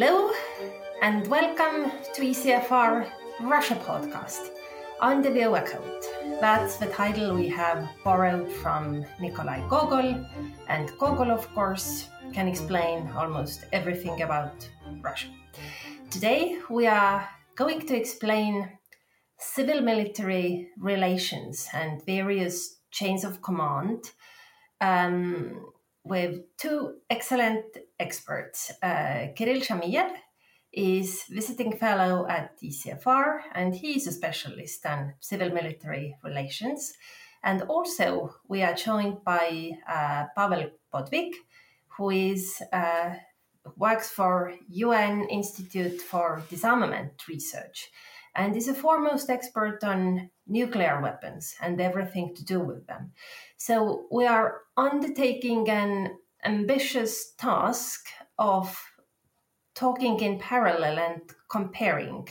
Hello and welcome to ECFR Russia podcast on the Overcoat. That's the title we have borrowed from Nikolai Gogol, and Gogol, of course, can explain almost everything about Russia. Today we are going to explain civil military relations and various chains of command um, with two excellent experts. Uh, Kirill Shamiev is visiting fellow at ECFR, and he is a specialist on civil military relations. And also, we are joined by uh, Pavel Podvig, who is uh, works for UN Institute for Disarmament Research and is a foremost expert on nuclear weapons and everything to do with them. So we are undertaking an ambitious task of talking in parallel and comparing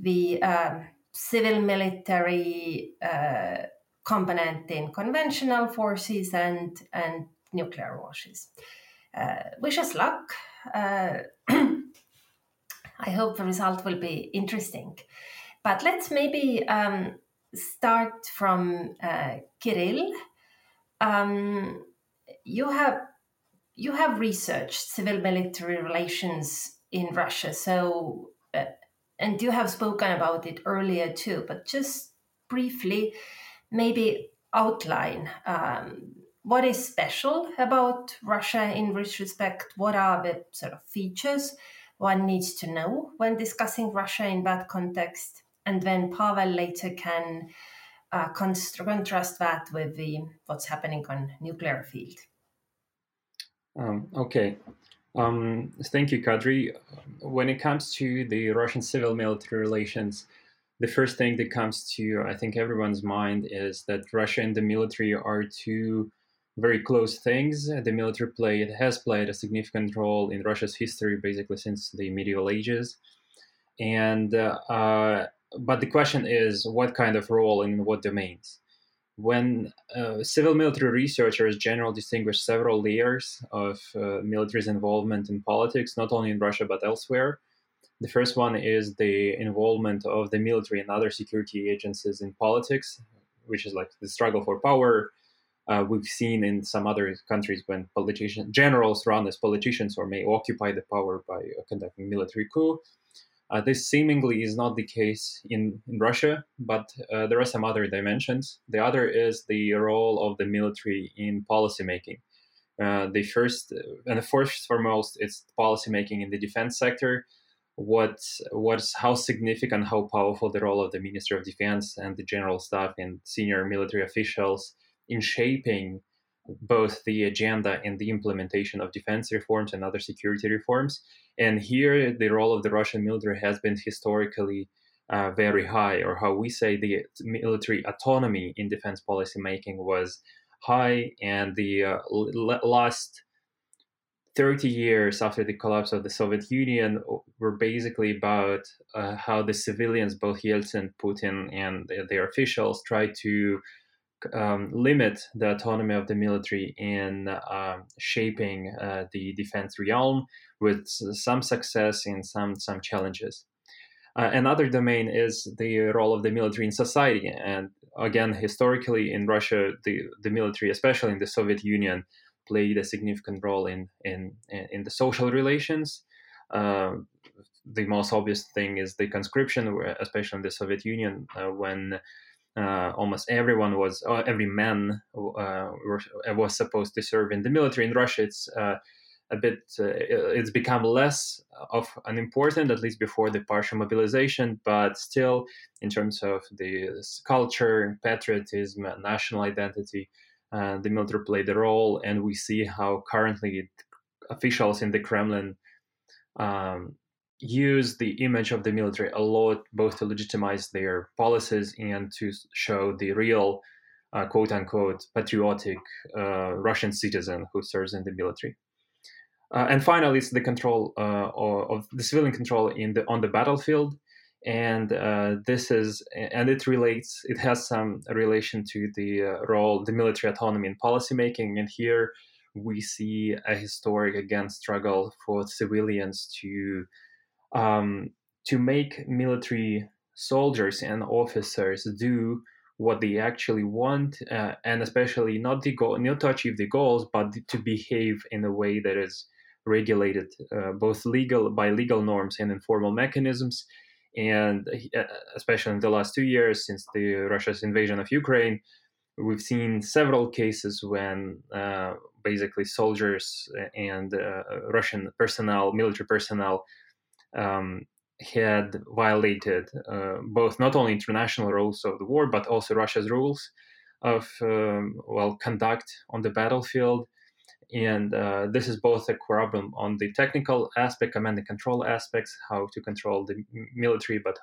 the um, civil military uh, component in conventional forces and, and nuclear forces. Uh, wish us luck. I hope the result will be interesting. But let's maybe um, start from uh, Kirill. Um, you have you have researched civil military relations in Russia, so uh, and you have spoken about it earlier too. But just briefly, maybe outline um, what is special about Russia in this respect. What are the sort of features one needs to know when discussing Russia in that context? And then Pavel later can uh, contrast that with the what's happening on nuclear field. Um, okay. Um, thank you, Kadri. When it comes to the Russian civil military relations, the first thing that comes to, I think, everyone's mind is that Russia and the military are two very close things. The military played has played a significant role in Russia's history, basically since the medieval ages. And uh, uh, but the question is, what kind of role and in what domains? when uh, civil military researchers generally distinguish several layers of uh, military's involvement in politics, not only in Russia but elsewhere. The first one is the involvement of the military and other security agencies in politics, which is like the struggle for power. Uh, we've seen in some other countries when politicians, generals run as politicians or may occupy the power by conducting military coup. Uh, this seemingly is not the case in, in Russia, but uh, there are some other dimensions. The other is the role of the military in policymaking. Uh, the first and the first foremost, it's policymaking in the defense sector. What what's how significant, how powerful the role of the Minister of Defense and the general staff and senior military officials in shaping both the agenda and the implementation of defense reforms and other security reforms. And here, the role of the Russian military has been historically uh, very high, or how we say the military autonomy in defense policy making was high. And the uh, last 30 years after the collapse of the Soviet Union were basically about uh, how the civilians, both Yeltsin, Putin, and their officials, tried to um, limit the autonomy of the military in uh, shaping uh, the defense realm with some success and some some challenges. Uh, another domain is the role of the military in society, and again, historically in Russia, the the military, especially in the Soviet Union, played a significant role in in in the social relations. Uh, the most obvious thing is the conscription, especially in the Soviet Union, uh, when uh, almost everyone was uh, every man uh, was supposed to serve in the military. In russia it's uh, a bit uh, it's become less of an important at least before the partial mobilization but still in terms of the culture patriotism national identity uh, the military played a role and we see how currently officials in the kremlin um, use the image of the military a lot, both to legitimize their policies and to show the real, uh, quote unquote, patriotic uh, Russian citizen who serves in the military. Uh, and finally, it's the control uh, of the civilian control in the on the battlefield, and uh, this is and it relates. It has some relation to the uh, role, the military autonomy in policymaking, and here we see a historic again struggle for civilians to um, to make military soldiers and officers do what they actually want, uh, and especially not the goal, not to achieve the goals, but to behave in a way that is regulated uh, both legal by legal norms and informal mechanisms. And uh, especially in the last two years, since the Russia's invasion of Ukraine, we've seen several cases when uh, basically soldiers and uh, Russian personnel, military personnel, um, had violated uh, both not only international rules of the war but also Russia's rules of um, well conduct on the battlefield. And uh, this is both a problem on the technical aspect, command and control aspects, how to control the military, but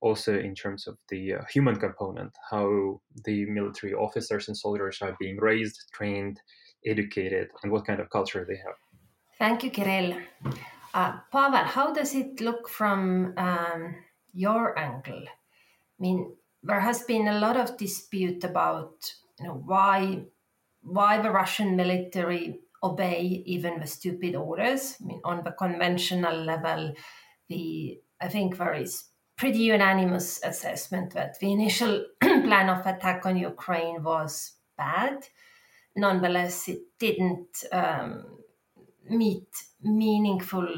also in terms of the uh, human component, how the military officers and soldiers are being raised, trained, educated, and what kind of culture they have. Thank you, Kirill. Uh, Pavel, how does it look from um, your angle? I mean, there has been a lot of dispute about you know why why the Russian military obey even the stupid orders. I mean, on the conventional level, the I think there is pretty unanimous assessment that the initial plan of attack on Ukraine was bad. Nonetheless, it didn't um, meet meaningful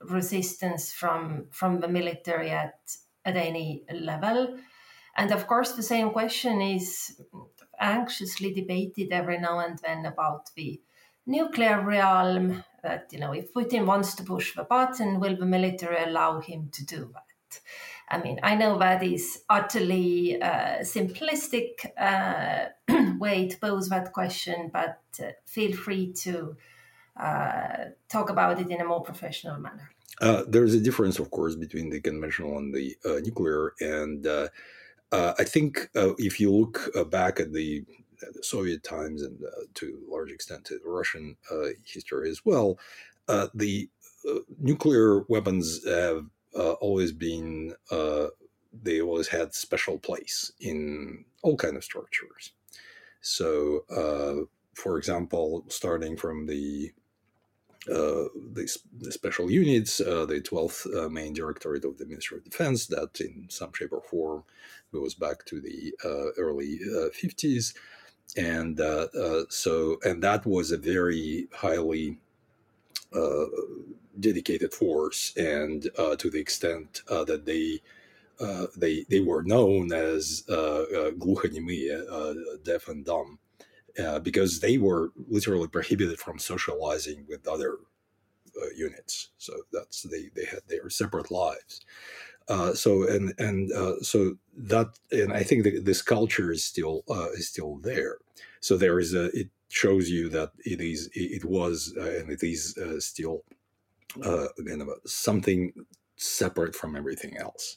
resistance from from the military at at any level. And of course, the same question is anxiously debated every now and then about the nuclear realm. That you know, if Putin wants to push the button, will the military allow him to do that? I mean, I know that is utterly uh, simplistic uh, way to pose that question, but uh, feel free to uh, talk about it in a more professional manner. Uh, there's a difference, of course, between the conventional and the uh, nuclear, and I think if you look back at the the Soviet times and uh, to a large extent to Russian uh, history as well, uh, the nuclear weapons have always been they always had special place in all kind of structures. So, for example, starting from the uh, the, the, special units, uh, the 12th uh, main directorate of the Ministry of Defense, that in some shape or form goes back to the early 50s. And so, and that was a very highly dedicated force, and to the extent that they uh, they they were known as uh, uh, deaf and dumb, uh, because they were literally prohibited from socializing with other uh, units. So that's they they had their separate lives. Uh, so and and uh, so that and I think this culture is still uh, is still there. So there is a it shows you that it is it was and it is still again something separate from everything else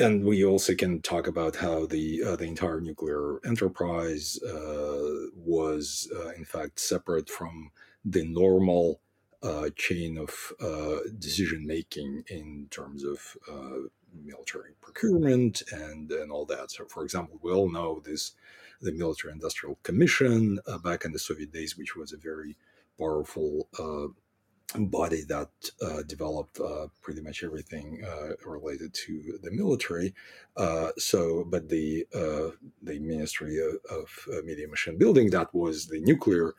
and we also can talk about how the uh, the entire nuclear enterprise uh, was, uh, in fact, separate from the normal uh, chain of uh, decision making in terms of uh, military procurement and and all that. So, for example, we all know this the military industrial commission back in the Soviet days, which was a very powerful body that uh, developed uh, pretty much everything uh, related to the military. Uh, so, but the uh, the Ministry of, of Medium Machine Building that was the nuclear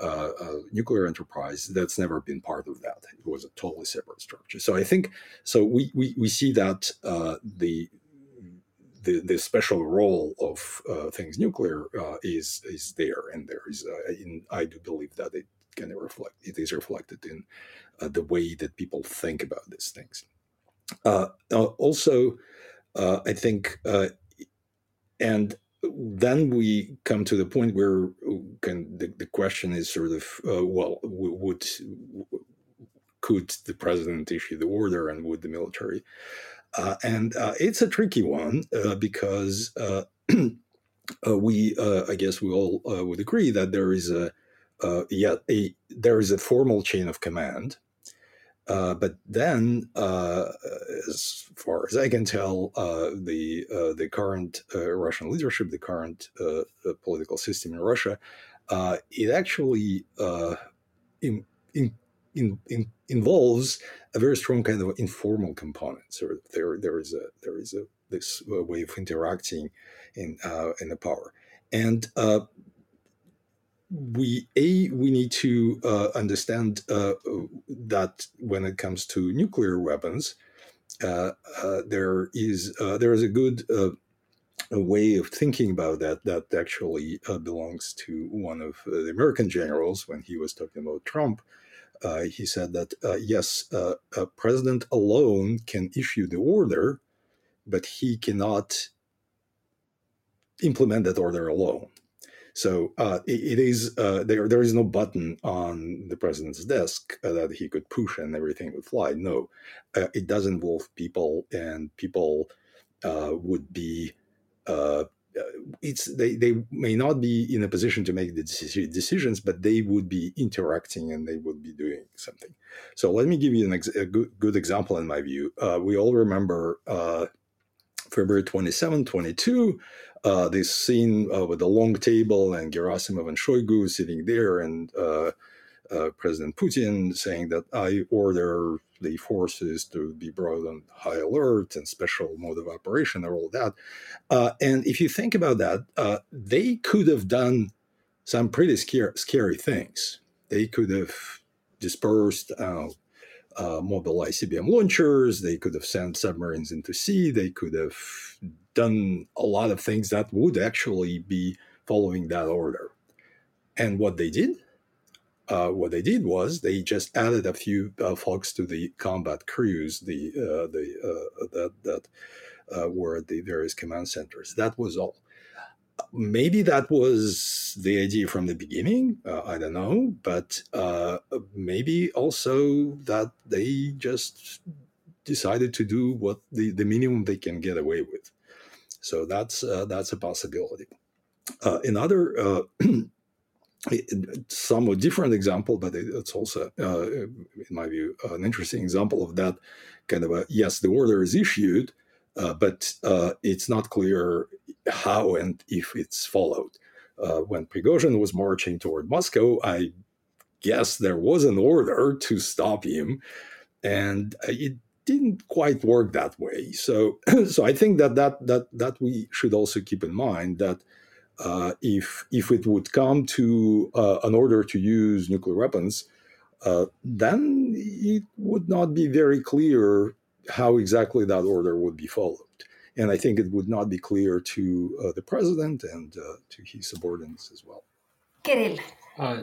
uh, nuclear enterprise that's never been part of that. It was a totally separate structure. So I think so. We we, we see that the the, the special role of uh, things nuclear uh, is is there, and there is. Uh, in, I do believe that it can reflect it is reflected in uh, the way that people think about these things. Uh, uh also, uh, I think, uh, and then we come to the point where can, the, the question is sort of, well, would could the president issue the order, and would the military? and it's a tricky one because. we, I guess, we all would agree that there is a uh, yeah, a, there is a formal chain of command. Uh, but then, uh, as far as I can tell, uh, the uh, the current uh, Russian leadership, the current political system in Russia, it actually in, in, in, involves a very strong kind of informal component. So there, there is a there is a this way of interacting in in the power, and uh, we a we need to uh, understand uh, that when it comes to nuclear weapons, uh, uh, there is there is a good a way of thinking about that that actually belongs to one of the American generals when he was talking about Trump. Uh, he said that uh, yes, uh, a president alone can issue the order, but he cannot implement that order alone. So uh, it, it is uh, there. There is no button on the president's desk uh, that he could push and everything would fly. No, it does involve people, and people would be uh, it's they, they may not be in a position to make the decisions, but they would be interacting and they would be doing something. So let me give you ex- a good, good example in my view. Uh, we all remember uh, February 27, 22, uh, this scene uh, with the long table and Gerasimov and Shoigu sitting there and uh, President Putin saying that I order the forces to be brought on high alert and special mode of operation and all that. Uh, and if you think about that, uh, they could have done some pretty scary things. They could have dispersed, uh, uh mobilized CBM launchers. They could have sent submarines into sea. They could have done a lot of things that would actually be following that order. And what they did, uh, what they did was they just added a few uh, folks to the combat crews, the uh, the uh, that that uh, were at the various command centers. That was all. Maybe that was the idea from the beginning. Uh, I don't know, but maybe also that they just decided to do what the, the minimum they can get away with. So that's that's a possibility. another somewhat different example, but it's also, uh, in my view, an interesting example of that kind of a yes, the order is issued, uh, but uh, it's not clear how and if it's followed. Uh, when Prigozhin was marching toward Moscow, I guess there was an order to stop him, and it didn't quite work that way. So, so I think that that that that we should also keep in mind that uh, if if it would come to uh, an order to use nuclear weapons, uh, then it would not be very clear how exactly that order would be followed. And I think it would not be clear to uh, the president and uh, to his subordinates as well. Kirill. Uh,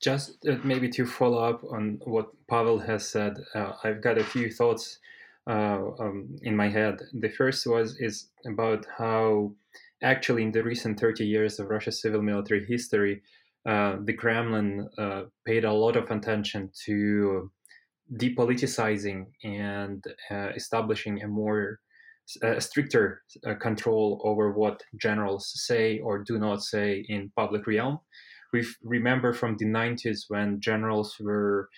just maybe to follow up on what Pavel has said, I've got a few thoughts um, in my head. The first was is about how actually, in the recent 30 years of Russia's civil military history, uh, the Kremlin uh, paid a lot of attention to depoliticizing and uh, establishing a more stricter uh, control over what generals say or do not say in public realm. We remember from the 90s when generals were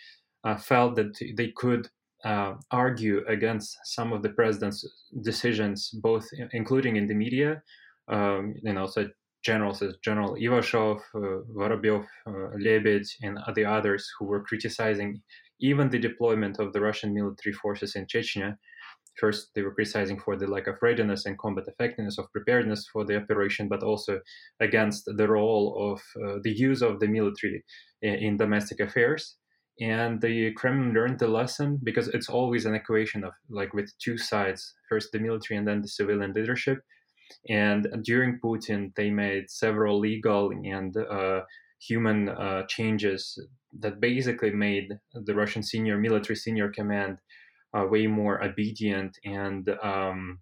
uh, felt that they could uh, argue against some of the president's decisions, both including in the media, um, you know, so generals as General Ivashov, uh, Vorobyov, uh, and the others who were criticizing even the deployment of the Russian military forces in Chechnya. First, they were criticizing for the lack of readiness and combat effectiveness of preparedness for the operation, but also against the role of uh, the use of the military in, in domestic affairs. And the Kremlin learned the lesson because it's always an equation of like with two sides first the military and then the civilian leadership and during Putin, they made several legal and uh, human uh, changes that basically made the Russian senior military senior command uh, way more obedient and um,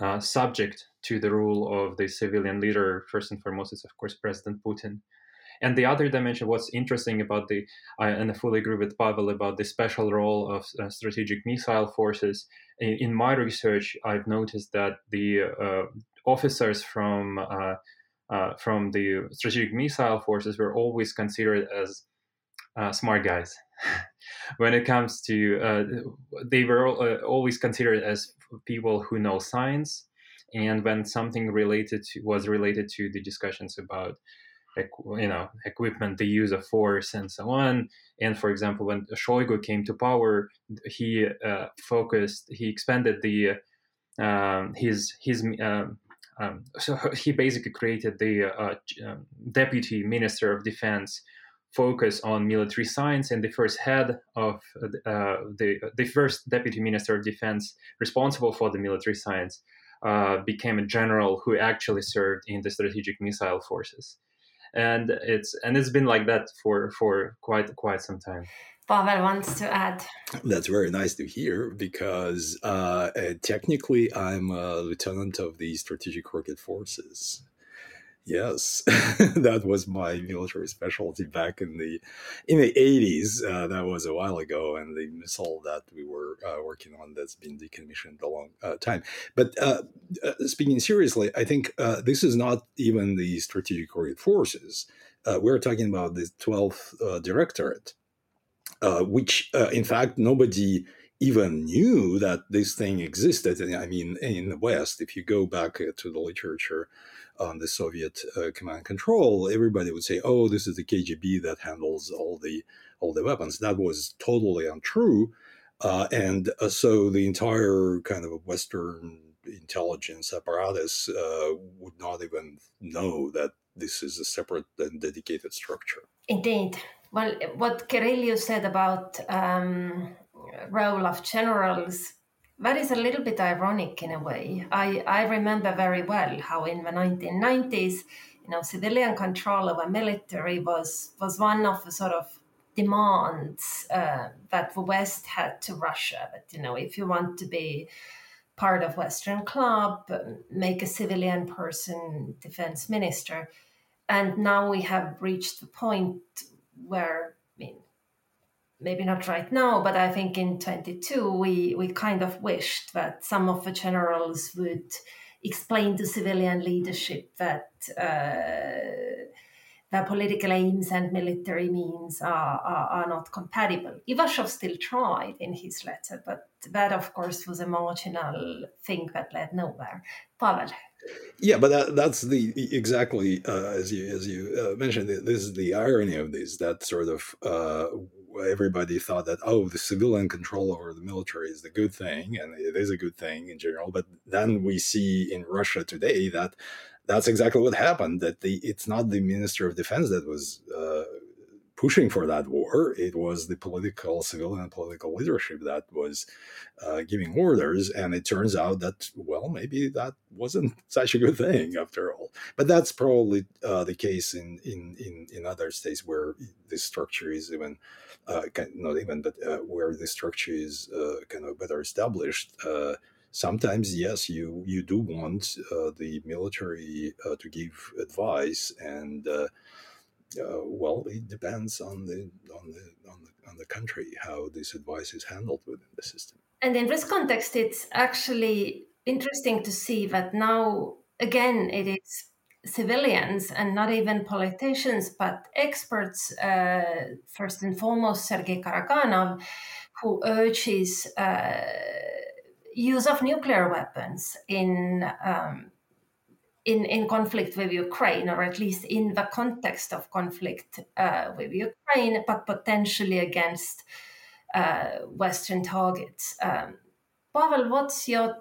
uh, subject to the rule of the civilian leader. First and foremost, is of course President Putin. And the other dimension, what's interesting about the, I, and I fully agree with Pavel about the special role of uh, strategic missile forces. In, in, my research, I've noticed that the uh, officers from uh, uh from the strategic missile forces were always considered as uh, smart guys. when it comes to, uh, they were always considered as people who know science, and when something related to was related to the discussions about you know equipment, the use of force, and so on. And for example, when Shoigu came to power, he uh, focused, he expanded the um, his his um, so he basically created the uh, um, deputy minister of defense focus on military science and the first head of uh, the the first deputy minister of defense responsible for the military science uh, became a general who actually served in the strategic missile forces. And it's and it's been like that for for quite quite some time Pavel wants to add. That's very nice to hear because uh, uh, technically I'm a lieutenant of the Strategic Rocket Forces. Yes, that was my military specialty back in the in the eighties. Uh, that was a while ago, and the missile that we were uh, working on that's been decommissioned a long uh, time. But uh, uh, speaking seriously, I think uh, this is not even the strategic rocket forces. we're talking about the twelfth directorate, which in fact nobody even knew that this thing existed. I mean, in the West, if you go back to the literature on the Soviet uh, command control, everybody would say, "Oh, this is the KGB that handles all the all the weapons." That was totally untrue, uh, and uh, so the entire kind of Western intelligence apparatus uh, would not even know that this is a separate and dedicated structure. Indeed. Well, what Kirill said about um, role of generals that is a little bit ironic in a way. I, I remember very well how in the 1990s, you know, civilian control over military was was one of the sort of demands uh, that the West had to Russia. But you know, if you want to be part of Western club, make a civilian person defense minister. And now we have reached the point where I mean maybe not right now, but I think in 22 we we kind of wished that some of the generals would explain to civilian leadership that uh, their political aims and military means are, are, are not compatible. Ivashov still tried in his letter, but that, of course, was a marginal thing that led nowhere. Pavel. Yeah, but that, that's the exactly uh, as you as you uh, mentioned. This is the irony of this. That sort of uh, everybody thought that oh the civilian control over the military is the good thing and it is a good thing in general but then we see in russia today that that's exactly what happened that the it's not the minister of defense that was uh, pushing for that war. It was the political, civilian political leadership that was uh, giving orders. And it turns out that, well, maybe that wasn't such a good thing after all. But that's probably uh, the case in, in, in, in, other states where this structure is even, uh, not even, but uh, where the structure is uh, kind of better established uh, sometimes yes you you do want uh, the military uh, to give advice and uh, uh, well, it depends on the on the on the on the country how this advice is handled within the system. And in this context, it's actually interesting to see that now again it is civilians and not even politicians, but experts. Uh, first and foremost, Sergei Karaganov, who urges uh, use of nuclear weapons in um, in, in conflict with Ukraine, or at least in the context of conflict uh, with Ukraine, but potentially against uh, Western targets. Um, Pavel, what's your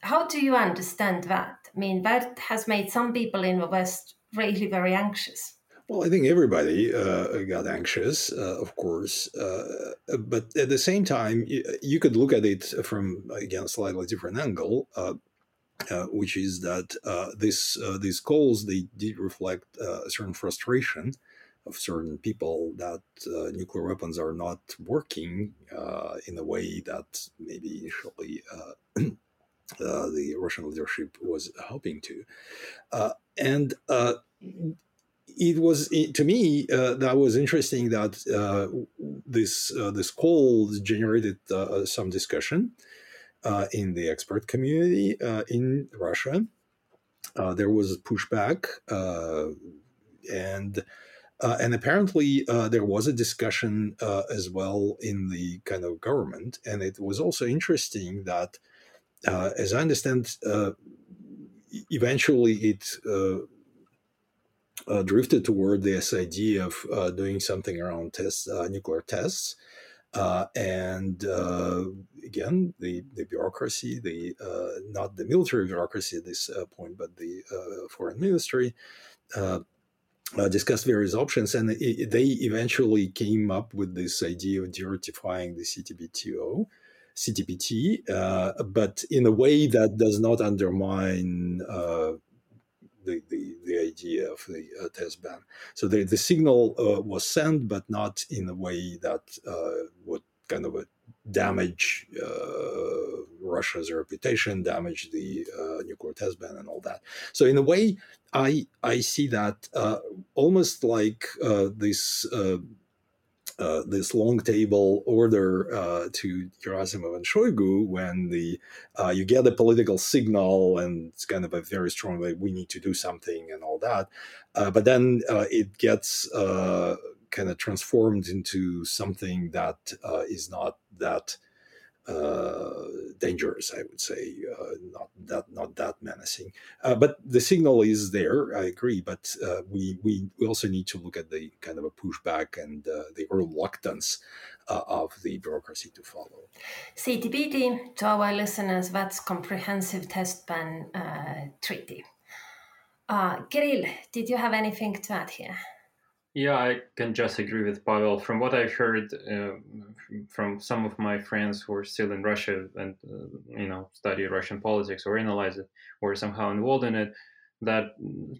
how do you understand that? I mean, that has made some people in the West really very anxious. Well, I think everybody uh, got anxious, uh, of course, uh, but at the same time, you, you, could look at it from again a slightly different angle. Uh, which is that uh, this uh, these calls they did reflect uh, a certain frustration of certain people that uh, nuclear weapons are not working in the way that maybe initially the Russian leadership was hoping to, and it was to me uh, that was interesting that uh, this uh, this call generated some discussion uh, in the expert community uh, in Russia. Uh, there was pushback, uh, and uh, and apparently there was a discussion as well in the kind of government. And it was also interesting that, as I understand, eventually it uh, drifted toward this idea of uh, doing something around tests, uh, nuclear tests. Uh, and uh, again, the, the bureaucracy, the uh, not the military bureaucracy at this point, but the foreign ministry, discussed various options, and it, they eventually came up with this idea of de-ratifying the CTBTO, CTBT, uh, but in a way that does not undermine uh, the, the, the idea of the uh, test ban. So the, the signal uh, was sent, but not in a way that uh, would kind of damage uh, Russia's reputation, damage the nuclear test ban, and all that. So in a way, I I see that almost like this uh, this long table order uh, to Gerasimov and Shoigu when the uh, you get a political signal and it's kind of a very strong like we need to do something and all that, uh, but then uh, it gets kind of transformed into something that is not that dangerous, I would say, uh, not that not that menacing. Uh, but the signal is there. I agree, but uh, we, we we also need to look at the kind of a pushback and uh, the reluctance uh, of the bureaucracy to follow. CTBT, to our listeners, that's Comprehensive Test Ban Treaty. Kirill, did you have anything to add here? Yeah, I can just agree with Pavel. From what I've heard uh, from some of my friends who are still in Russia and uh, you know study Russian politics or analyze it or somehow involved in it, that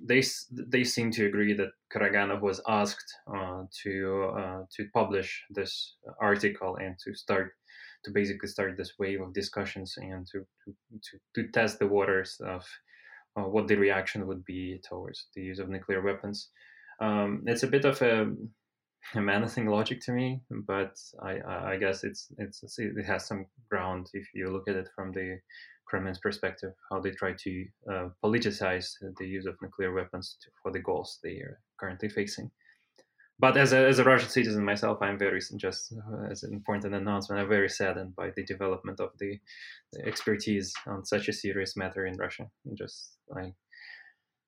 they they seem to agree that Karaganov was asked uh, to uh, to publish this article and to start to basically start this wave of discussions and to to, to, test the waters of uh, what the reaction would be towards the use of nuclear weapons. Um, it's a bit of a, a menacing logic to me, but I, I guess it's, it's it has some ground if you look at it from the Kremlin's perspective, how they try to uh, politicize the use of nuclear weapons to, for the goals they are currently facing. But as a, as a Russian citizen myself, I'm very just uh, as an important announcement. I'm very saddened by the development of the, the expertise on such a serious matter in Russia. Just I,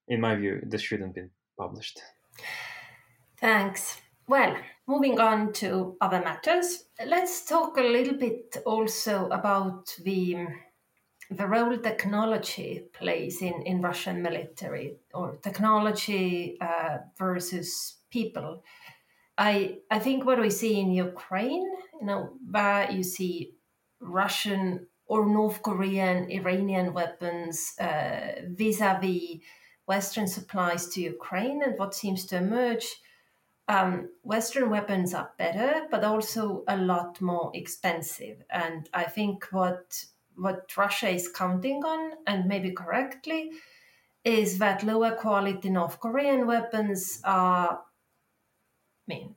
in my view, this shouldn't be published. Thanks. Well, moving on to other matters, let's talk a little bit also about the the role technology plays in, in Russian military or technology uh, versus people. I I think what we see in Ukraine, you know, where you see Russian or North Korean, Iranian weapons uh, vis-a-vis Western supplies to Ukraine, and what seems to emerge. Um, Western weapons are better, but also a lot more expensive. And I think what what Russia is counting on, and maybe correctly, is that lower quality North Korean weapons are, I mean,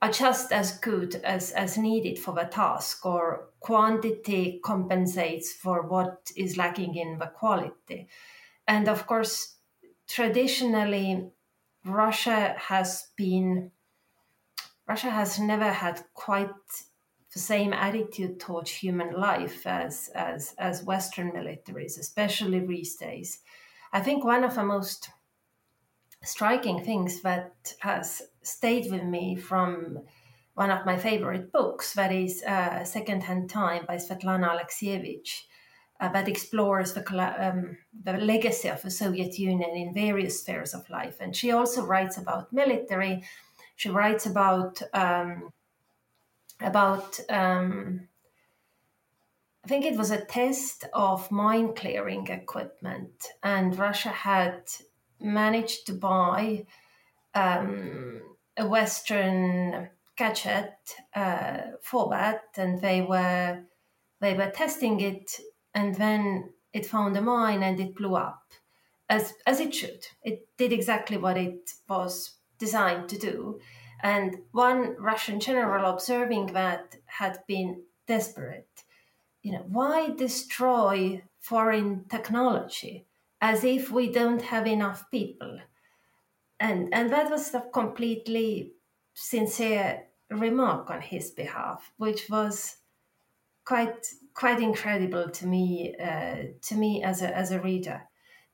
are just as good as, as needed for the task, or quantity compensates for what is lacking in the quality. And of course, traditionally, Russia has been Russia has never had quite the same attitude towards human life as as as Western militaries, especially these days. I think one of the most striking things that has stayed with me from one of my favorite books, that is uh, Second Hand Time by Svetlana Alexievich, uh, that explores the, um, the legacy of the Soviet Union in various spheres of life. And she also writes about military. She writes about um, about um, I think it was a test of mine clearing equipment, and Russia had managed to buy um, a Western gadget uh, for that, and they were they were testing it and then it found a mine and it blew up as as it should. It did exactly what it was designed to do. And one russian general observing that had been desperate you know why destroy foreign technology as if we don't have enough people? And and that was a completely sincere remark on his behalf which was quite quite incredible to me uh, to me as a as a reader.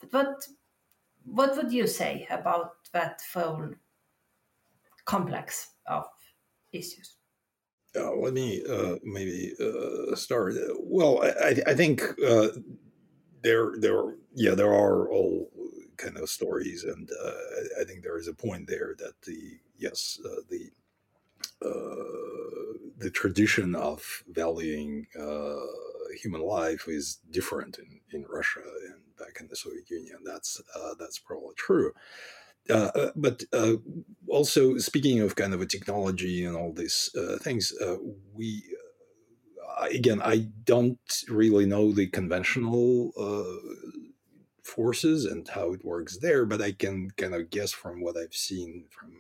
But what what would you say about that whole complex of issues? Uh, let me uh, maybe uh, start. Well, I, I think uh, there, there, yeah, there are all kind of stories, and uh, I think there is a point there that the yes, the the tradition of valuing human life is different in, in Russia and back in the Soviet Union. That's that's probably true. Uh, uh, but uh, also speaking of kind of a technology and all these uh, things, uh, we again I don't really know the conventional forces and how it works there, but I can kind of guess from what I've seen from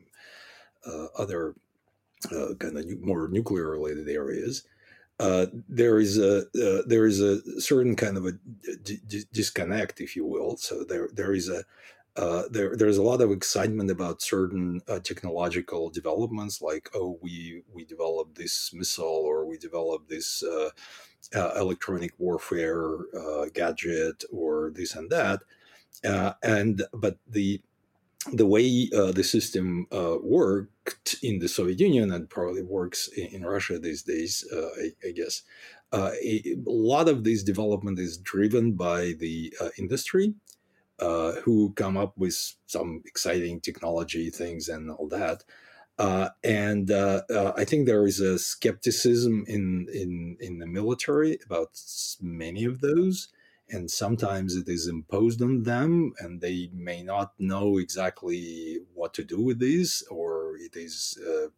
other kind of more nuclear related areas. Uh, there is a uh, there is a certain kind of a d- d- disconnect, if you will. So there there is a uh, there, there's a lot of excitement about certain uh, technological developments, like oh, we we developed this missile or we developed this uh, uh electronic warfare uh, gadget or this and that, uh and but the the way the system worked in the Soviet Union and probably works in, in Russia these days, I, I, guess. A, a, lot of this development is driven by the industry, uh, who come up with some exciting technology things and all that. Uh, and uh, uh I think there is a skepticism in, in in the military about many of those, and sometimes it is imposed on them, and they may not know exactly what to do with this or it is uh,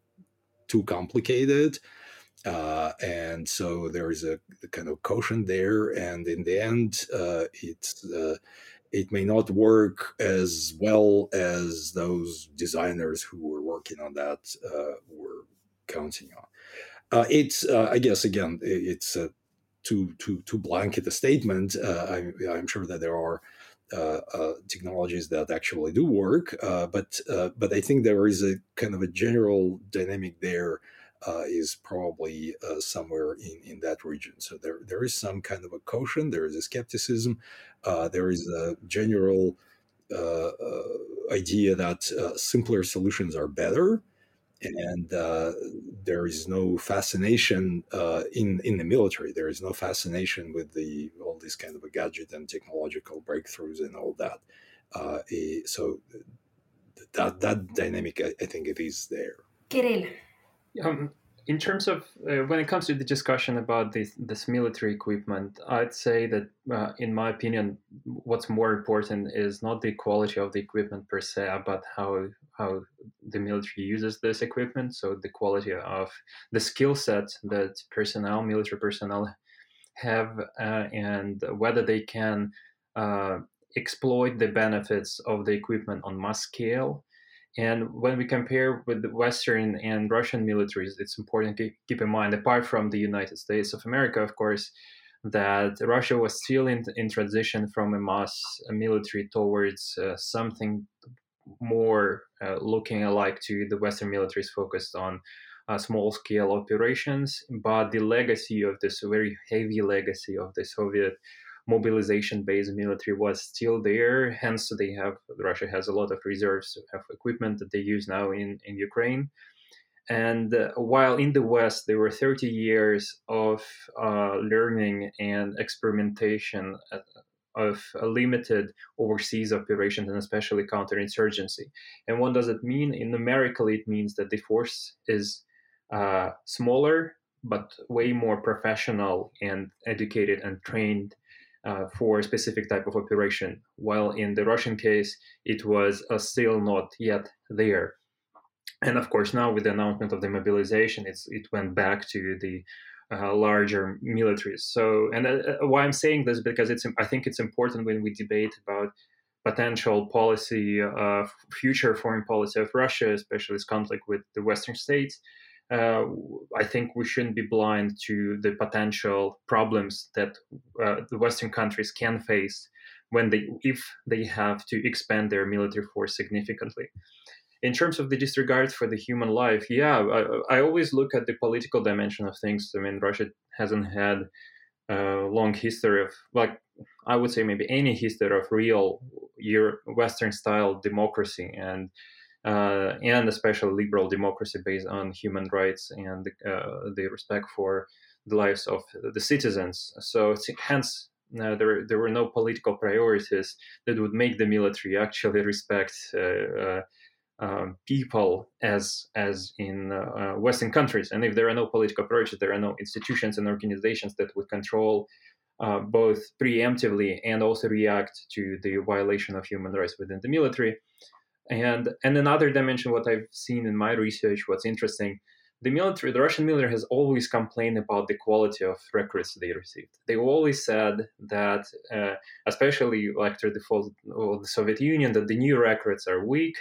too complicated. Uh, and so there is a, a, kind of caution there, and in the end, it's it may not work as well as those designers who were working on that uh, were counting on. Uh, it's, uh, I guess, again, it's too too too blanket a statement. Uh, I'm, I'm, sure that there are uh, uh, technologies that actually do work, but but I think there is a kind of a general dynamic there uh, is probably uh, somewhere in, in that region. So there, there is some kind of a caution, there is a skepticism, uh, there is a general uh, uh, idea that uh, simpler solutions are better. And there is no fascination in in the military. There is no fascination with the all these kind of a gadget and technological breakthroughs and all that. Eh, so that that dynamic, I, I think, it is there. Kirill, um, in terms of uh, when it comes to the discussion about this, this military equipment, I'd say that, uh, in my opinion, what's more important is not the quality of the equipment per se, but how how the military uses this equipment. So the quality of the skill set that personnel, military personnel, have, uh, and whether they can uh, exploit the benefits of the equipment on mass scale and when we compare with the Western and Russian militaries, it's important to keep in mind, apart from the United States of America, of course, that Russia was still in, in transition from a mass military towards uh, something more uh, looking alike to the Western militaries focused on uh, small scale operations. But the legacy of this very heavy legacy of the Soviet mobilization based military was still there. Hence, they have Russia has a lot of reserves of equipment that they use now in in Ukraine. And uh, while in the West, there were 30 years of uh, learning and experimentation uh, of limited overseas operations and especially counterinsurgency. And what does it mean? In numerically, it means that the force is uh, smaller, but way more professional and educated and trained uh, for a specific type of operation, while in the Russian case, it was uh, still not yet there. And of course, now with the announcement of the mobilization, it's, it went back to the uh, larger militaries. So, and uh, uh, why I'm saying this because it's I think it's important when we debate about potential policy, uh, future foreign policy of Russia, especially its conflict with the Western states, uh, I think we shouldn't be blind to the potential problems that uh, the Western countries can face when they, if they have to expand their military force significantly. In terms of the disregard for the human life, yeah, I, I always look at the political dimension of things. I mean, Russia hasn't had a long history of like I would say maybe any history of real Western style democracy and uh, and especially liberal democracy based on human rights and uh, the respect for the lives of the citizens. So hence uh, there there were no political priorities that would make the military actually respect uh, uh, um, people as as in uh, Western countries. And if there are no political priorities, there are no institutions and organizations that would control uh, both preemptively and also react to the violation of human rights within the military. And and another dimension, what I've seen in my research, what's interesting, the military, the Russian military has always complained about the quality of recruits they received. They always said that, uh, especially after the fall of the Soviet Union, that the new recruits are weak,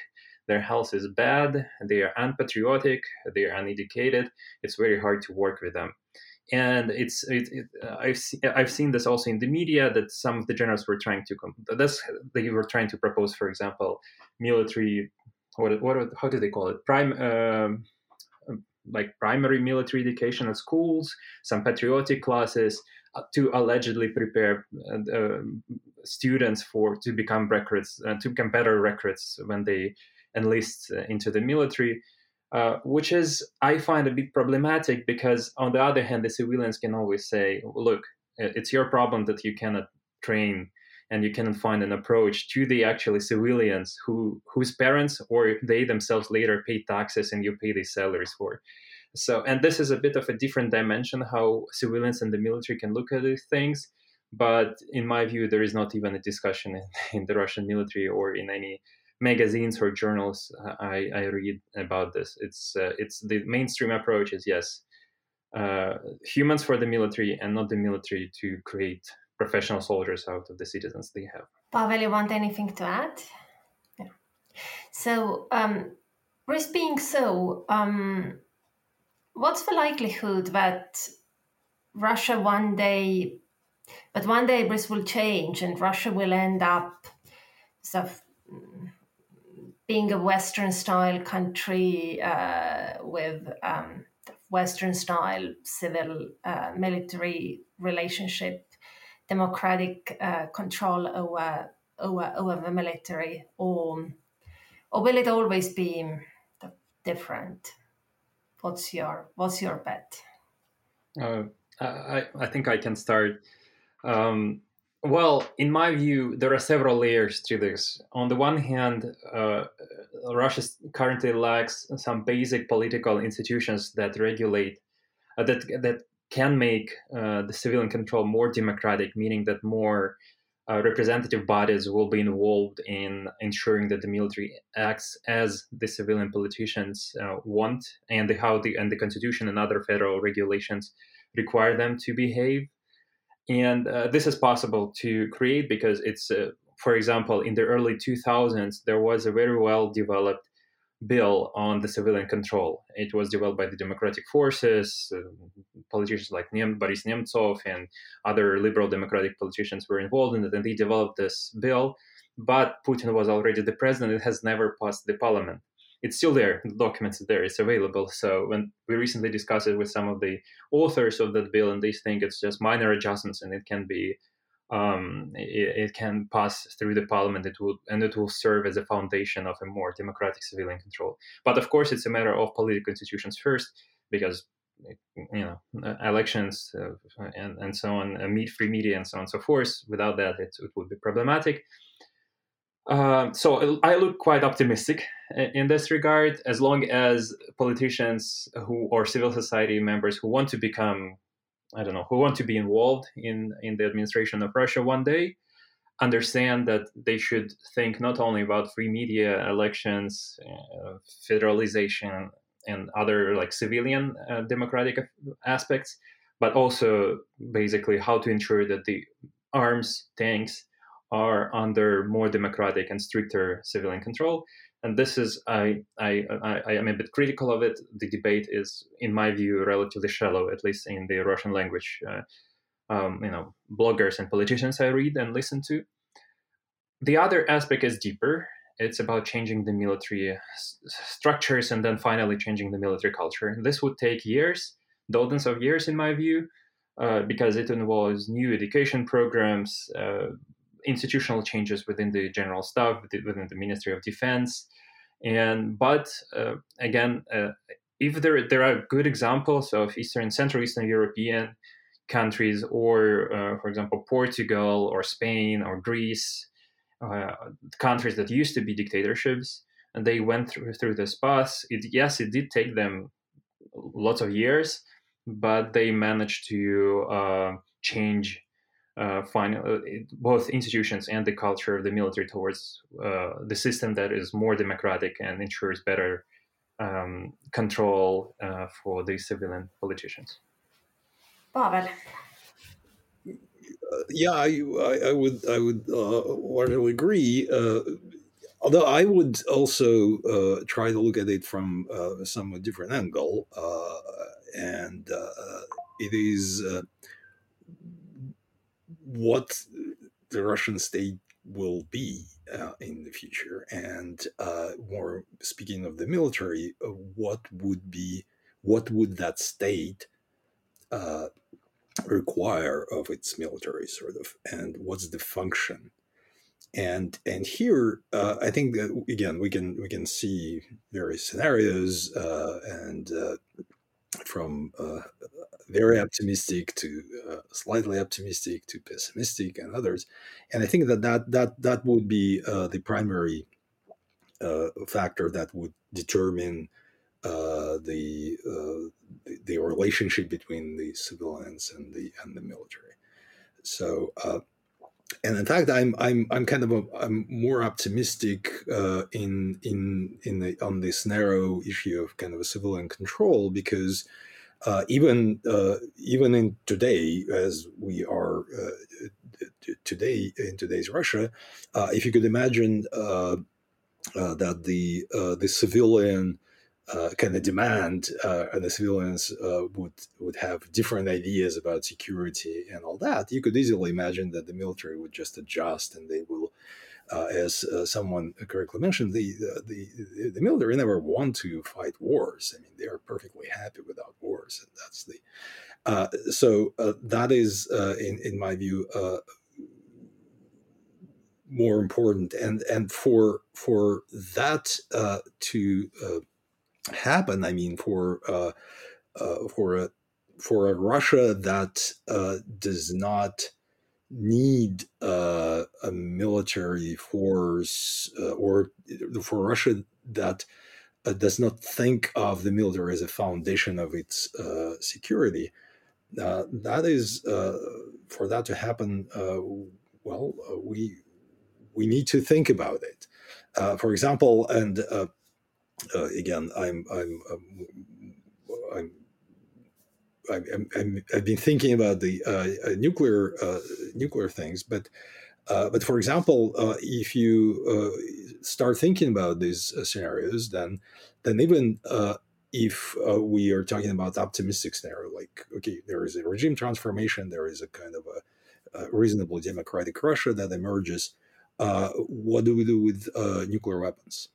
their health is bad, they are unpatriotic, they are uneducated. It's very hard to work with them and it's it, it, uh, I've se- I've seen this also in the media that some of the generals were trying to come they were trying to propose for example military what what how do they call it? Prime um, um, like primary military education at schools some patriotic classes uh, to allegedly prepare uh, uh, students for to become recruits uh, to become better recruits when they enlist uh, into the military uh, which is I find a bit problematic because on the other hand, the civilians can always say, "Look, it's your problem that you cannot train and you cannot find an approach to the actually civilians who whose parents or they themselves later pay taxes and you pay these salaries for." So, and this is a bit of a different dimension how civilians and the military can look at these things. But in my view, there is not even a discussion in, in the Russian military or in any magazines or journals uh, I, I read about this. It's uh, it's the mainstream approach is yes, uh, humans for the military and not the military to create professional soldiers out of the citizens they have. Pavel, you want anything to add? Yeah. So, um, this being so, um, what's the likelihood that Russia one day, but one day this will change and Russia will end up sort of being a Western style country uh, with um, Western style civil uh, military relationship, democratic uh, control over, over, over the military, or, or will it always be different? What's your, what's your bet? Uh, I, I think I can start. Um, well, in my view, there are several layers to this. On the one hand, uh, Russia currently lacks some basic political institutions that regulate, uh, that that can make uh, the civilian control more democratic, meaning that more uh, representative bodies will be involved in ensuring that the military acts as the civilian politicians uh, want, and the, how the and the constitution and other federal regulations require them to behave and uh, this is possible to create because it's uh, for example in the early 2000s there was a very well developed bill on the civilian control. It was developed by the democratic forces uh, politicians like Nem- boris nemtsov and other liberal democratic politicians were involved in it and they developed this bill but putin was already the president. It has never passed the parliament it's still there. The documents are there. It's available. So when we recently discussed it with some of the authors of that bill, and they think it's just minor adjustments, and it can be, um, it, it, can pass through the parliament. It will and it will serve as a foundation of a more democratic civilian control. But of course, it's a matter of political institutions first, because you know elections uh, and and so on, uh, meet free media and so on and so forth. Without that, it, it would be problematic. Uh, so I look quite optimistic in this regard, as long as politicians who or civil society members who want to become, I don't know, who want to be involved in in the administration of Russia one day, understand that they should think not only about free media, elections, uh, federalization, and other like civilian uh, democratic aspects, but also basically how to ensure that the arms, tanks, are under more democratic and stricter civilian control. And this is, I, I, I, I am a bit critical of it. The debate is, in my view, relatively shallow, at least in the Russian language. Uh, um, you know, bloggers and politicians I read and listen to. The other aspect is deeper. It's about changing the military s- structures and then finally changing the military culture. This would take years, dozens of years, in my view. uh, because it involves new education programs, uh, institutional changes within the general staff, within the Ministry of Defense, and but uh, again, uh, if there there are good examples of Eastern, Central Eastern European countries, or uh, for example Portugal or Spain or Greece, uh, countries that used to be dictatorships, and they went through through this path. It yes, it did take them lots of years, but they managed to uh, change uh, uh, both institutions and the culture of the military towards uh, the system that is more democratic and ensures better um, control uh, for the civilian politicians. Pavel. Uh, yeah, I, I, I, would I would want to agree although I would also uh, try to look at it from uh, a somewhat different angle, uh, and it is what the Russian state will be uh, in the future. And uh, more speaking of the military, uh, what would be what would that state uh, require of its military, sort of, and what's the function? And and here, uh, I think that again we can we can see various scenarios uh, and from very optimistic to uh, slightly optimistic to pessimistic and others. And i think that that that, that would be uh, the primary uh, factor that would determine uh, the, uh, the, the relationship between the civilians and the and the military. So and in fact, I'm I'm I'm kind of a, I'm more optimistic uh, in in in the on this narrow issue of kind of a civilian control because uh, even uh, even in today, as we are uh, today in today's Russia, uh, if you could imagine uh, that the the civilian uh, kind of demand, uh, and the civilians uh, would would have different ideas about security and all that, you could easily imagine that the military would just adjust and they will. Uh, as uh, someone correctly mentioned, the, the the military never want to fight wars. I mean, they are perfectly happy without wars, and that's the. Uh, so that is, in in my view, more important, and and for for that to happen. I mean, for uh, uh, for a for a Russia that uh, does not need uh, a military force, uh, or for Russia that uh, does not think of the military as a foundation of its security. that is for that to happen. well, we we need to think about it. for example, and uh, again, I'm I'm um, i have been thinking about the uh, uh, nuclear uh, nuclear things, but uh, but for example, uh, if you start thinking about these scenarios, then then even if we are talking about optimistic scenario, like okay, there is a regime transformation, there is a kind of a, a reasonable democratic Russia that emerges. what do we do with nuclear weapons?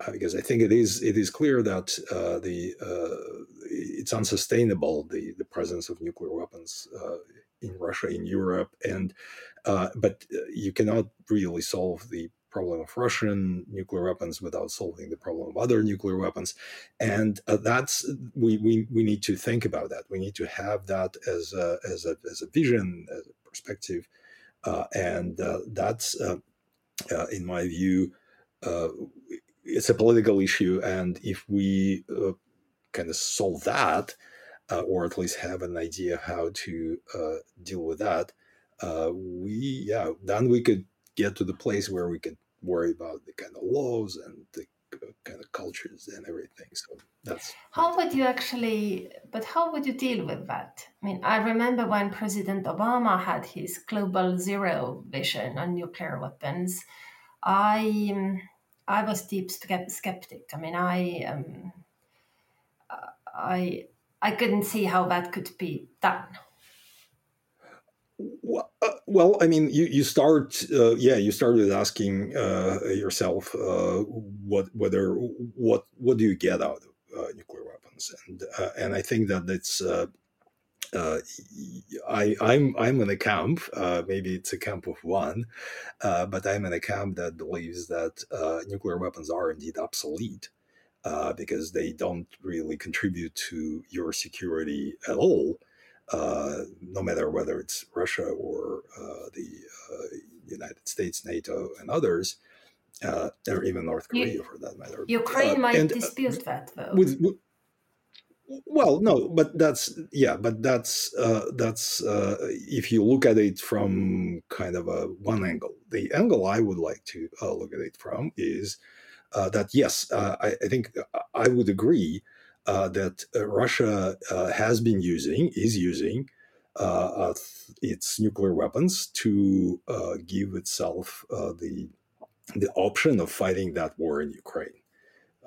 Uh, because I think it is it is clear that uh, the uh, it's unsustainable the the presence of nuclear weapons uh, in Russia in Europe and uh, but uh, you cannot really solve the problem of Russian nuclear weapons without solving the problem of other nuclear weapons and that's we, we we need to think about that. We need to have that as a as a as a vision as a perspective and that's in my view it's a political issue, and if we uh, kind of solve that, uh, or at least have an idea how to uh, deal with that, uh, we yeah, then we could get to the place where we could worry about the kind of laws and the uh, kind of cultures and everything. So that's how would you actually, but how would you deal with that? I mean, I remember when President Obama had his global zero vision on nuclear weapons. I um, I was deep skeptic. I mean, I um, I I couldn't see how that could be done. Well, uh, well I mean, you you start, uh, yeah, you started asking uh, yourself uh, what whether what what do you get out of uh, nuclear weapons, and and I think that it's uh, I, I'm I'm in a camp. Uh, maybe it's a camp of one, uh, but I'm in a camp that believes that uh, nuclear weapons are indeed obsolete uh, because they don't really contribute to your security at all. Uh, no matter whether it's Russia or the United States, NATO, and others, or even North Korea you, for that matter. Ukraine might and, dispute that, though. With, with, well no but that's yeah but that's uh, that's uh, if you look at it from kind of a one angle the angle i would like to uh, look at it from is uh, that yes uh, I, I, think uh, i would agree that russia has been using is using its nuclear weapons to give itself the the option of fighting that war in ukraine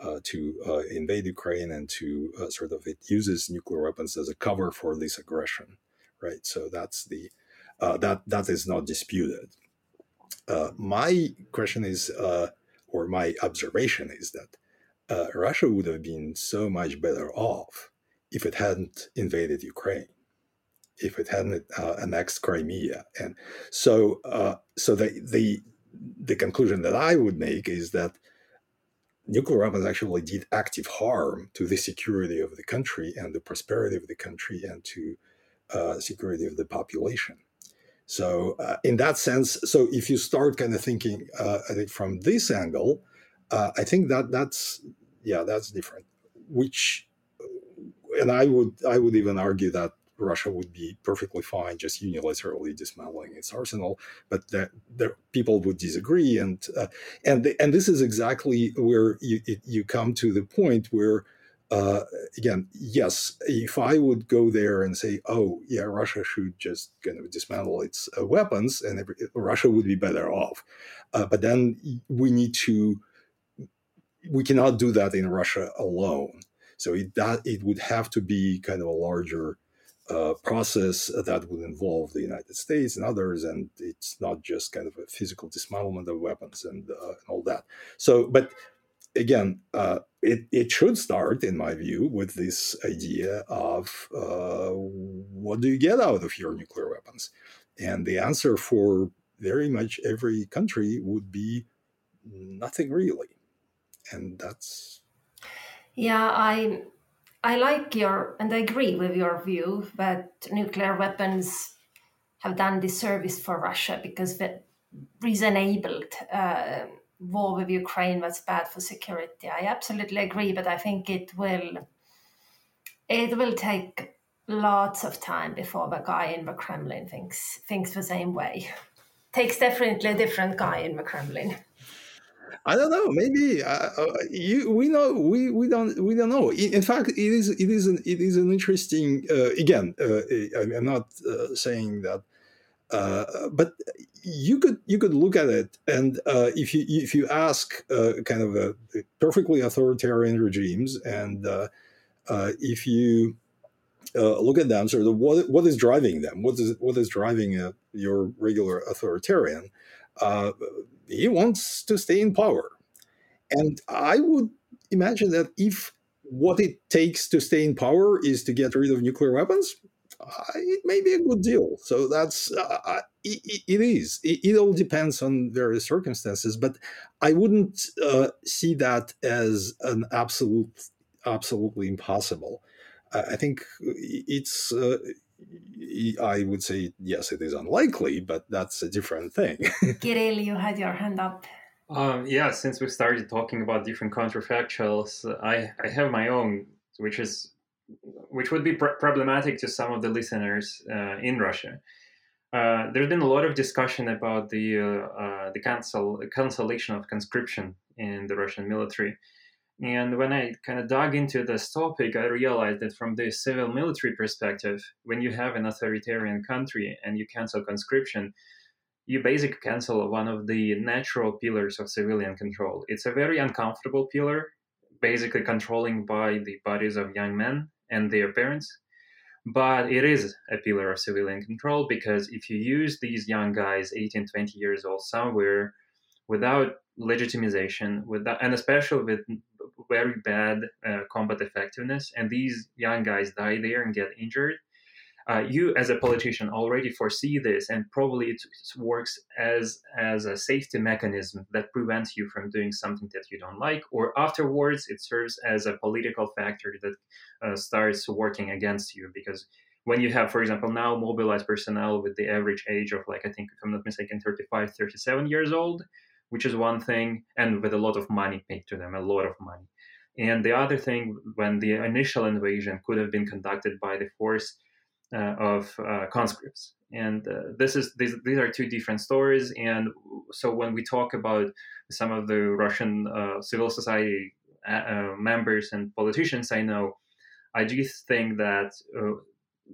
uh, to uh, invade Ukraine and to uh, sort of it uses nuclear weapons as a cover for this aggression, right? So that's the uh, that that is not disputed. Uh, my question is, uh, or my observation is that Russia would have been so much better off if it hadn't invaded Ukraine, if it hadn't annexed Crimea, and so so the the the conclusion that I would make is that nuclear weapons actually did active harm to the security of the country and the prosperity of the country and to uh, security of the population. So, uh, in that sense, so if you start kind of thinking, uh, I think from this angle, uh, I think that that's yeah, that's different. Which, and I would I would even argue that Russia would be perfectly fine just unilaterally dismantling its arsenal, but that people would disagree, and uh, and the, and this is exactly where you it, you come to the point where. Uh, again, yes, if I would go there and say, "Oh, yeah, Russia should just kind of dismantle its uh, weapons, and every, Russia would be better off," uh, but then we need to, we cannot do that in Russia alone. So it that it would have to be kind of a larger uh, process that would involve the United States and others, and it's not just kind of a physical dismantlement of weapons and, uh, and all that. So, but again, uh, it, it should start, in my view, with this idea of uh, what do you get out of your nuclear weapons? And the answer for very much every country would be nothing really. And that's. Yeah, I I like your, and I agree with your view that nuclear weapons have done disservice for Russia because the reason-enabled uh, war with Ukraine was bad for security. I absolutely agree, but I think it will it will take lots of time before the guy in the Kremlin thinks thinks the same way. Takes definitely a different guy in the Kremlin. I don't know. Maybe uh, uh, you. We know. We we don't. We don't know. In, fact, it is. It is. An, it is an interesting. Uh, again, uh, I'm not uh, saying that, uh, but you could you could look at it, and if you if you ask kind of a, perfectly authoritarian regimes, and if you look at them, sort of what what is driving them? What is what is driving your regular authoritarian? He wants to stay in power. And I would imagine that if what it takes to stay in power is to get rid of nuclear weapons, uh, it may be a good deal. So that's uh, it, it is. It, it, all depends on various circumstances, but I wouldn't uh, see that as an absolute, absolutely impossible. I think it's. I would say yes, it is unlikely, but that's a different thing. Kirill, you had your hand up. Um, yeah, since we started talking about different counterfactuals, I, I have my own, which is which would be pr- problematic to some of the listeners uh, in Russia. Uh, there's been a lot of discussion about the uh, uh the cancel cancellation of conscription in the Russian military. And when I kind of dug into this topic, I realized that from the civil military perspective, when you have an authoritarian country and you cancel conscription, you basically cancel one of the natural pillars of civilian control. It's a very uncomfortable pillar, basically controlling by the bodies of young men and their parents. But it is a pillar of civilian control because if you use these young guys, 18, 20 years old, somewhere without legitimization, without, and especially with very bad uh, combat effectiveness, and these young guys die there and get injured, uh, you as a politician already foresee this and probably it works as as a safety mechanism that prevents you from doing something that you don't like or afterwards it serves as a political factor that uh, starts working against you because when you have for example now mobilized personnel with the average age of like i think if i'm not mistaken 35 37 years old which is one thing and with a lot of money paid to them a lot of money and the other thing when the initial invasion could have been conducted by the force uh, of uh, conscripts. And uh, this is these, these are two different stories. And so when we talk about some of the Russian civil society members and politicians I know, I do think that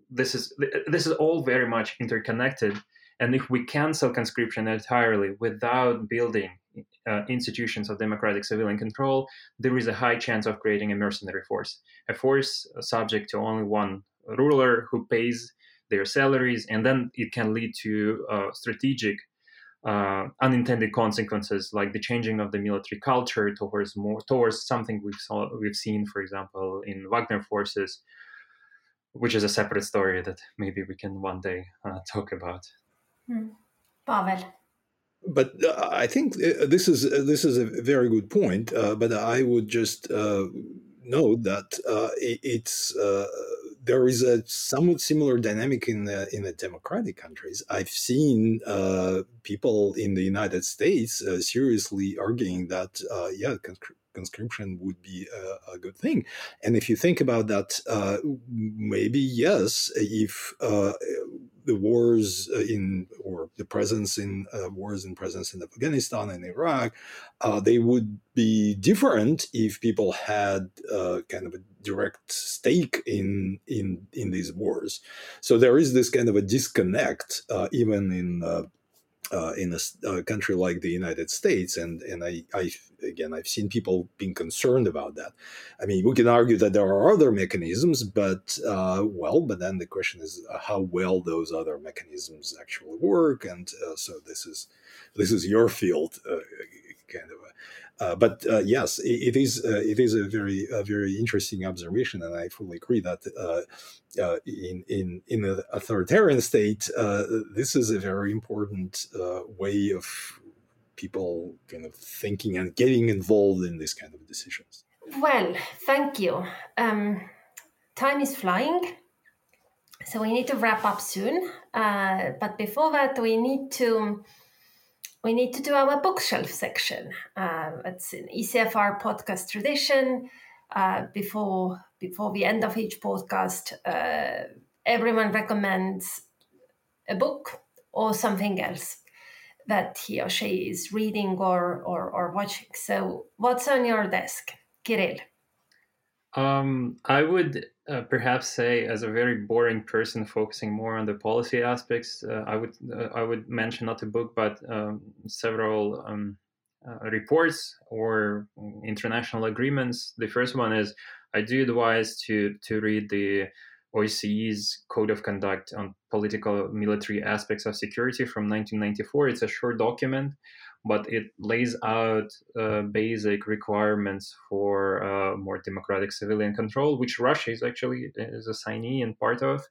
this is this is all very much interconnected. And if we cancel conscription entirely without building uh, institutions of democratic civilian control, there is a high chance of creating a mercenary force, a force subject to only one ruler who pays their salaries, and then it can lead to uh, strategic uh, unintended consequences like the changing of the military culture towards more towards something we've saw we've seen, for example, in Wagner forces, which is a separate story that maybe we can one day uh, talk about. Hmm. Pavel. But uh, I think uh, this is uh, this is a very good point. but I would just note that it, it's there is a somewhat similar dynamic in the in the democratic countries. I've seen uh, people in the United States uh, seriously arguing that uh, yeah, conscription would be a, a, good thing. And if you think about that, uh, maybe yes, if uh, the wars uh, in or the presence in uh, wars and presence in Afghanistan and Iraq, uh, they would be different if people had uh, kind of a direct stake in in in these wars. So there is this kind of a disconnect, uh, even in uh, in a, a, country like the United States, and and I, I again I've seen people being concerned about that. I mean, we can argue that there are other mechanisms, but uh, well, but then the question is uh, how well those other mechanisms actually work, and uh, so this is this is your field, uh, kind of. Uh, but uh, yes, it, it is uh, it is a very a very interesting observation, and I fully agree that uh, uh, in in in an authoritarian state, uh, this is a very important way of people kind of thinking and getting involved in this kind of decisions. Well, thank you. Um, time is flying. So we need to wrap up soon. but before that, we need to we need to do our bookshelf section. Uh, it's an ECFR podcast tradition. Uh, before before the end of each podcast, uh, everyone recommends a book or something else that he or she is reading or or, or watching. So, what's on your desk, Kirill? Um, I would uh, perhaps say, as a very boring person focusing more on the policy aspects, uh, I would uh, I would mention not a book, but um, several um, uh, reports or international agreements. The first one is I do advise to to read the OSCE's Code of Conduct on Political Military Aspects of Security from 1994. It's a short document but it lays out uh, basic requirements for uh, more democratic civilian control, which Russia is actually is a signee and part of.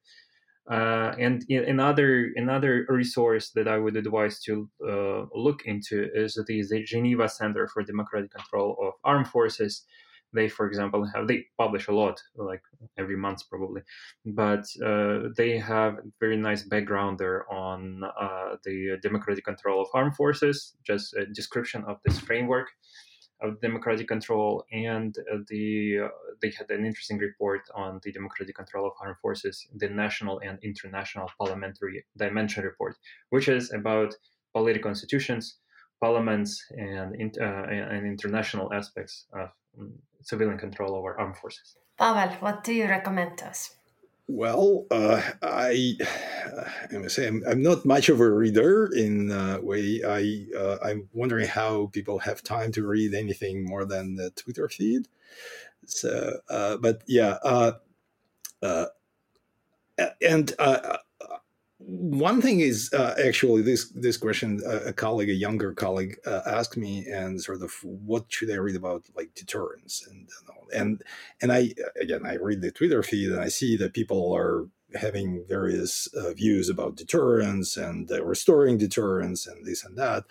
Uh, and another another resource that I would advise to uh, look into is the, the Geneva Center for Democratic Control of Armed Forces, they for example have they publish a lot like every month probably. But uh, they have very nice background there on uh, the democratic control of armed forces just a description of this framework of democratic control and the uh, they had an interesting report on the democratic control of armed forces the national and international parliamentary dimension report which is about political institutions parliaments and, uh, and international aspects of civilian control over armed forces. Pavel, what do you recommend to us? Well, uh, I, I must say I'm, I'm, not much of a reader in a way. I uh, I'm wondering how people have time to read anything more than the Twitter feed. So, uh, but yeah, uh, uh, and uh, one thing is uh, actually this this question a colleague a younger colleague uh, asked me and sort of what should i read about like deterrence and and and i again i read the twitter feed and i see that people are having various uh, views about deterrence and uh, restoring deterrence and this and that.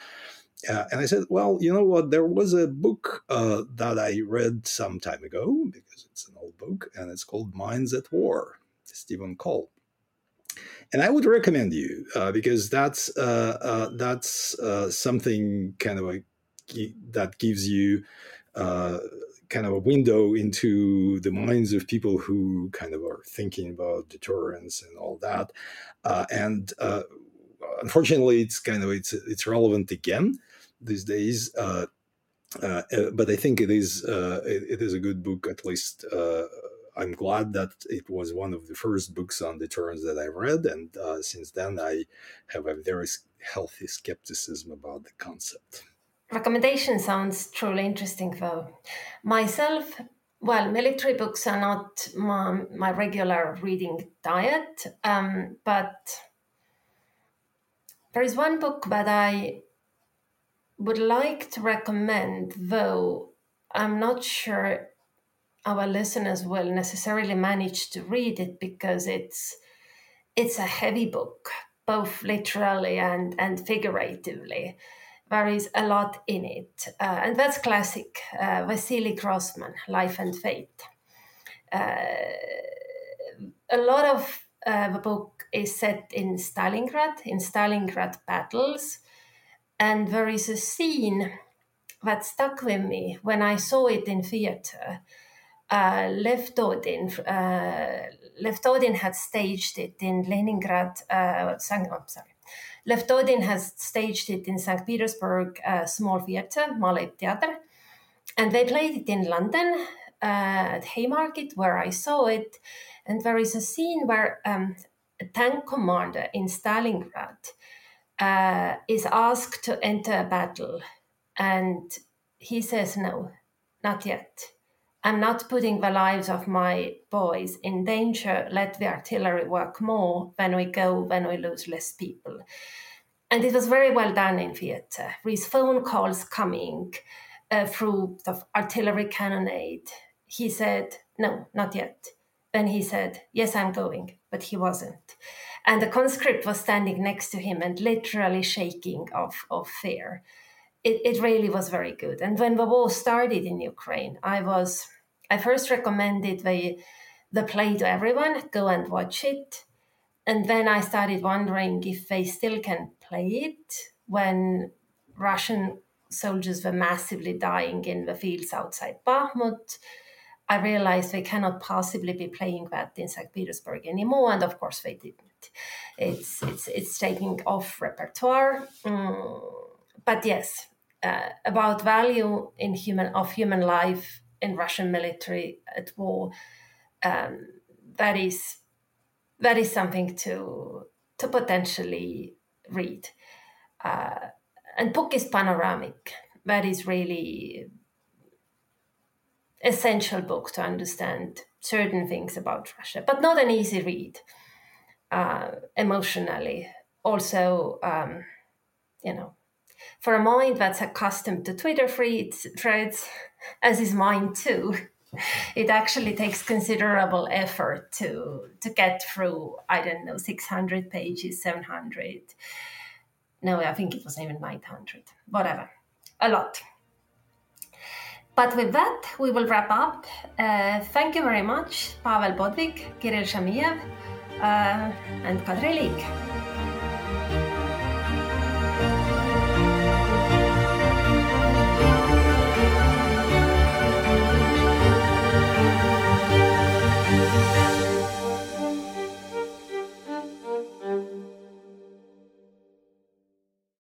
Uh, and I said, well, you know what? There was a book uh, that I read some time ago because it's an old book, and it's called Minds at War, Steven Kull. And I would recommend you uh, because that's uh, uh, that's uh, something kind of that gives you kind of a window into the minds of people who kind of are thinking about deterrence and all that. and unfortunately, it's kind of it's it's relevant again these days. Uh, uh, uh, but I think it is uh, it, it is a good book. At least uh, I'm glad that it was one of the first books on deterrence that I read, and uh, since then I have a very healthy skepticism about the concept. Recommendation sounds truly interesting, though. Myself, well, military books are not my, my regular reading diet, um, but there is one book that I would like to recommend, though I'm not sure our listeners will necessarily manage to read it because it's it's a heavy book, both literally and and figuratively. There is a lot in it, uh, and that's classic uh, Vasily Grossman, Life and Fate. Uh, a lot of uh, the book is set in Stalingrad, in Stalingrad battles, and there is a scene that stuck with me when I saw it in theater. Uh, Lev Dodin, uh, Lev Dodin had staged it in Leningrad. Uh, St. Oh, sorry. Lev Dodin has staged it in St. Petersburg uh, small theater, Maly Theater, and they played it in London uh, at Haymarket, where I saw it. And there is a scene where um, a tank commander in Stalingrad uh, is asked to enter a battle, and he says, No, not yet. I'm not putting the lives of my boys in danger. Let the artillery work more. When we go, when we lose less people. And it was very well done in theatre. With phone calls coming uh, through the artillery cannonade, he said, No, not yet. Then he said, Yes, I'm going, but he wasn't. And the conscript was standing next to him and literally shaking of, of fear. It, it really was very good. And when the war started in Ukraine, I was I first recommended the the play to everyone, go and watch it. And then I started wondering if they still can play it when Russian soldiers were massively dying in the fields outside Bakhmut. I realized they cannot possibly be playing that in St. Petersburg anymore, and of course they didn't. It's it's it's taking off repertoire. Mm, but yes, uh, about value in human of human life in Russian military at war, um, that is that is something to to potentially read. Uh, and book is panoramic. That is really essential book to understand certain things about Russia, but not an easy read uh, emotionally. Also, um, you know, for a mind that's accustomed to Twitter threads, as is mine too, it actually takes considerable effort to to get through. I don't know, six hundred pages, seven hundred. No, I think it was even nine hundred. Whatever, a lot. But with that, we will wrap up. Uh, thank you very much, Pavel Podvig, Kirill Shamiev, uh, and Kadri Liik.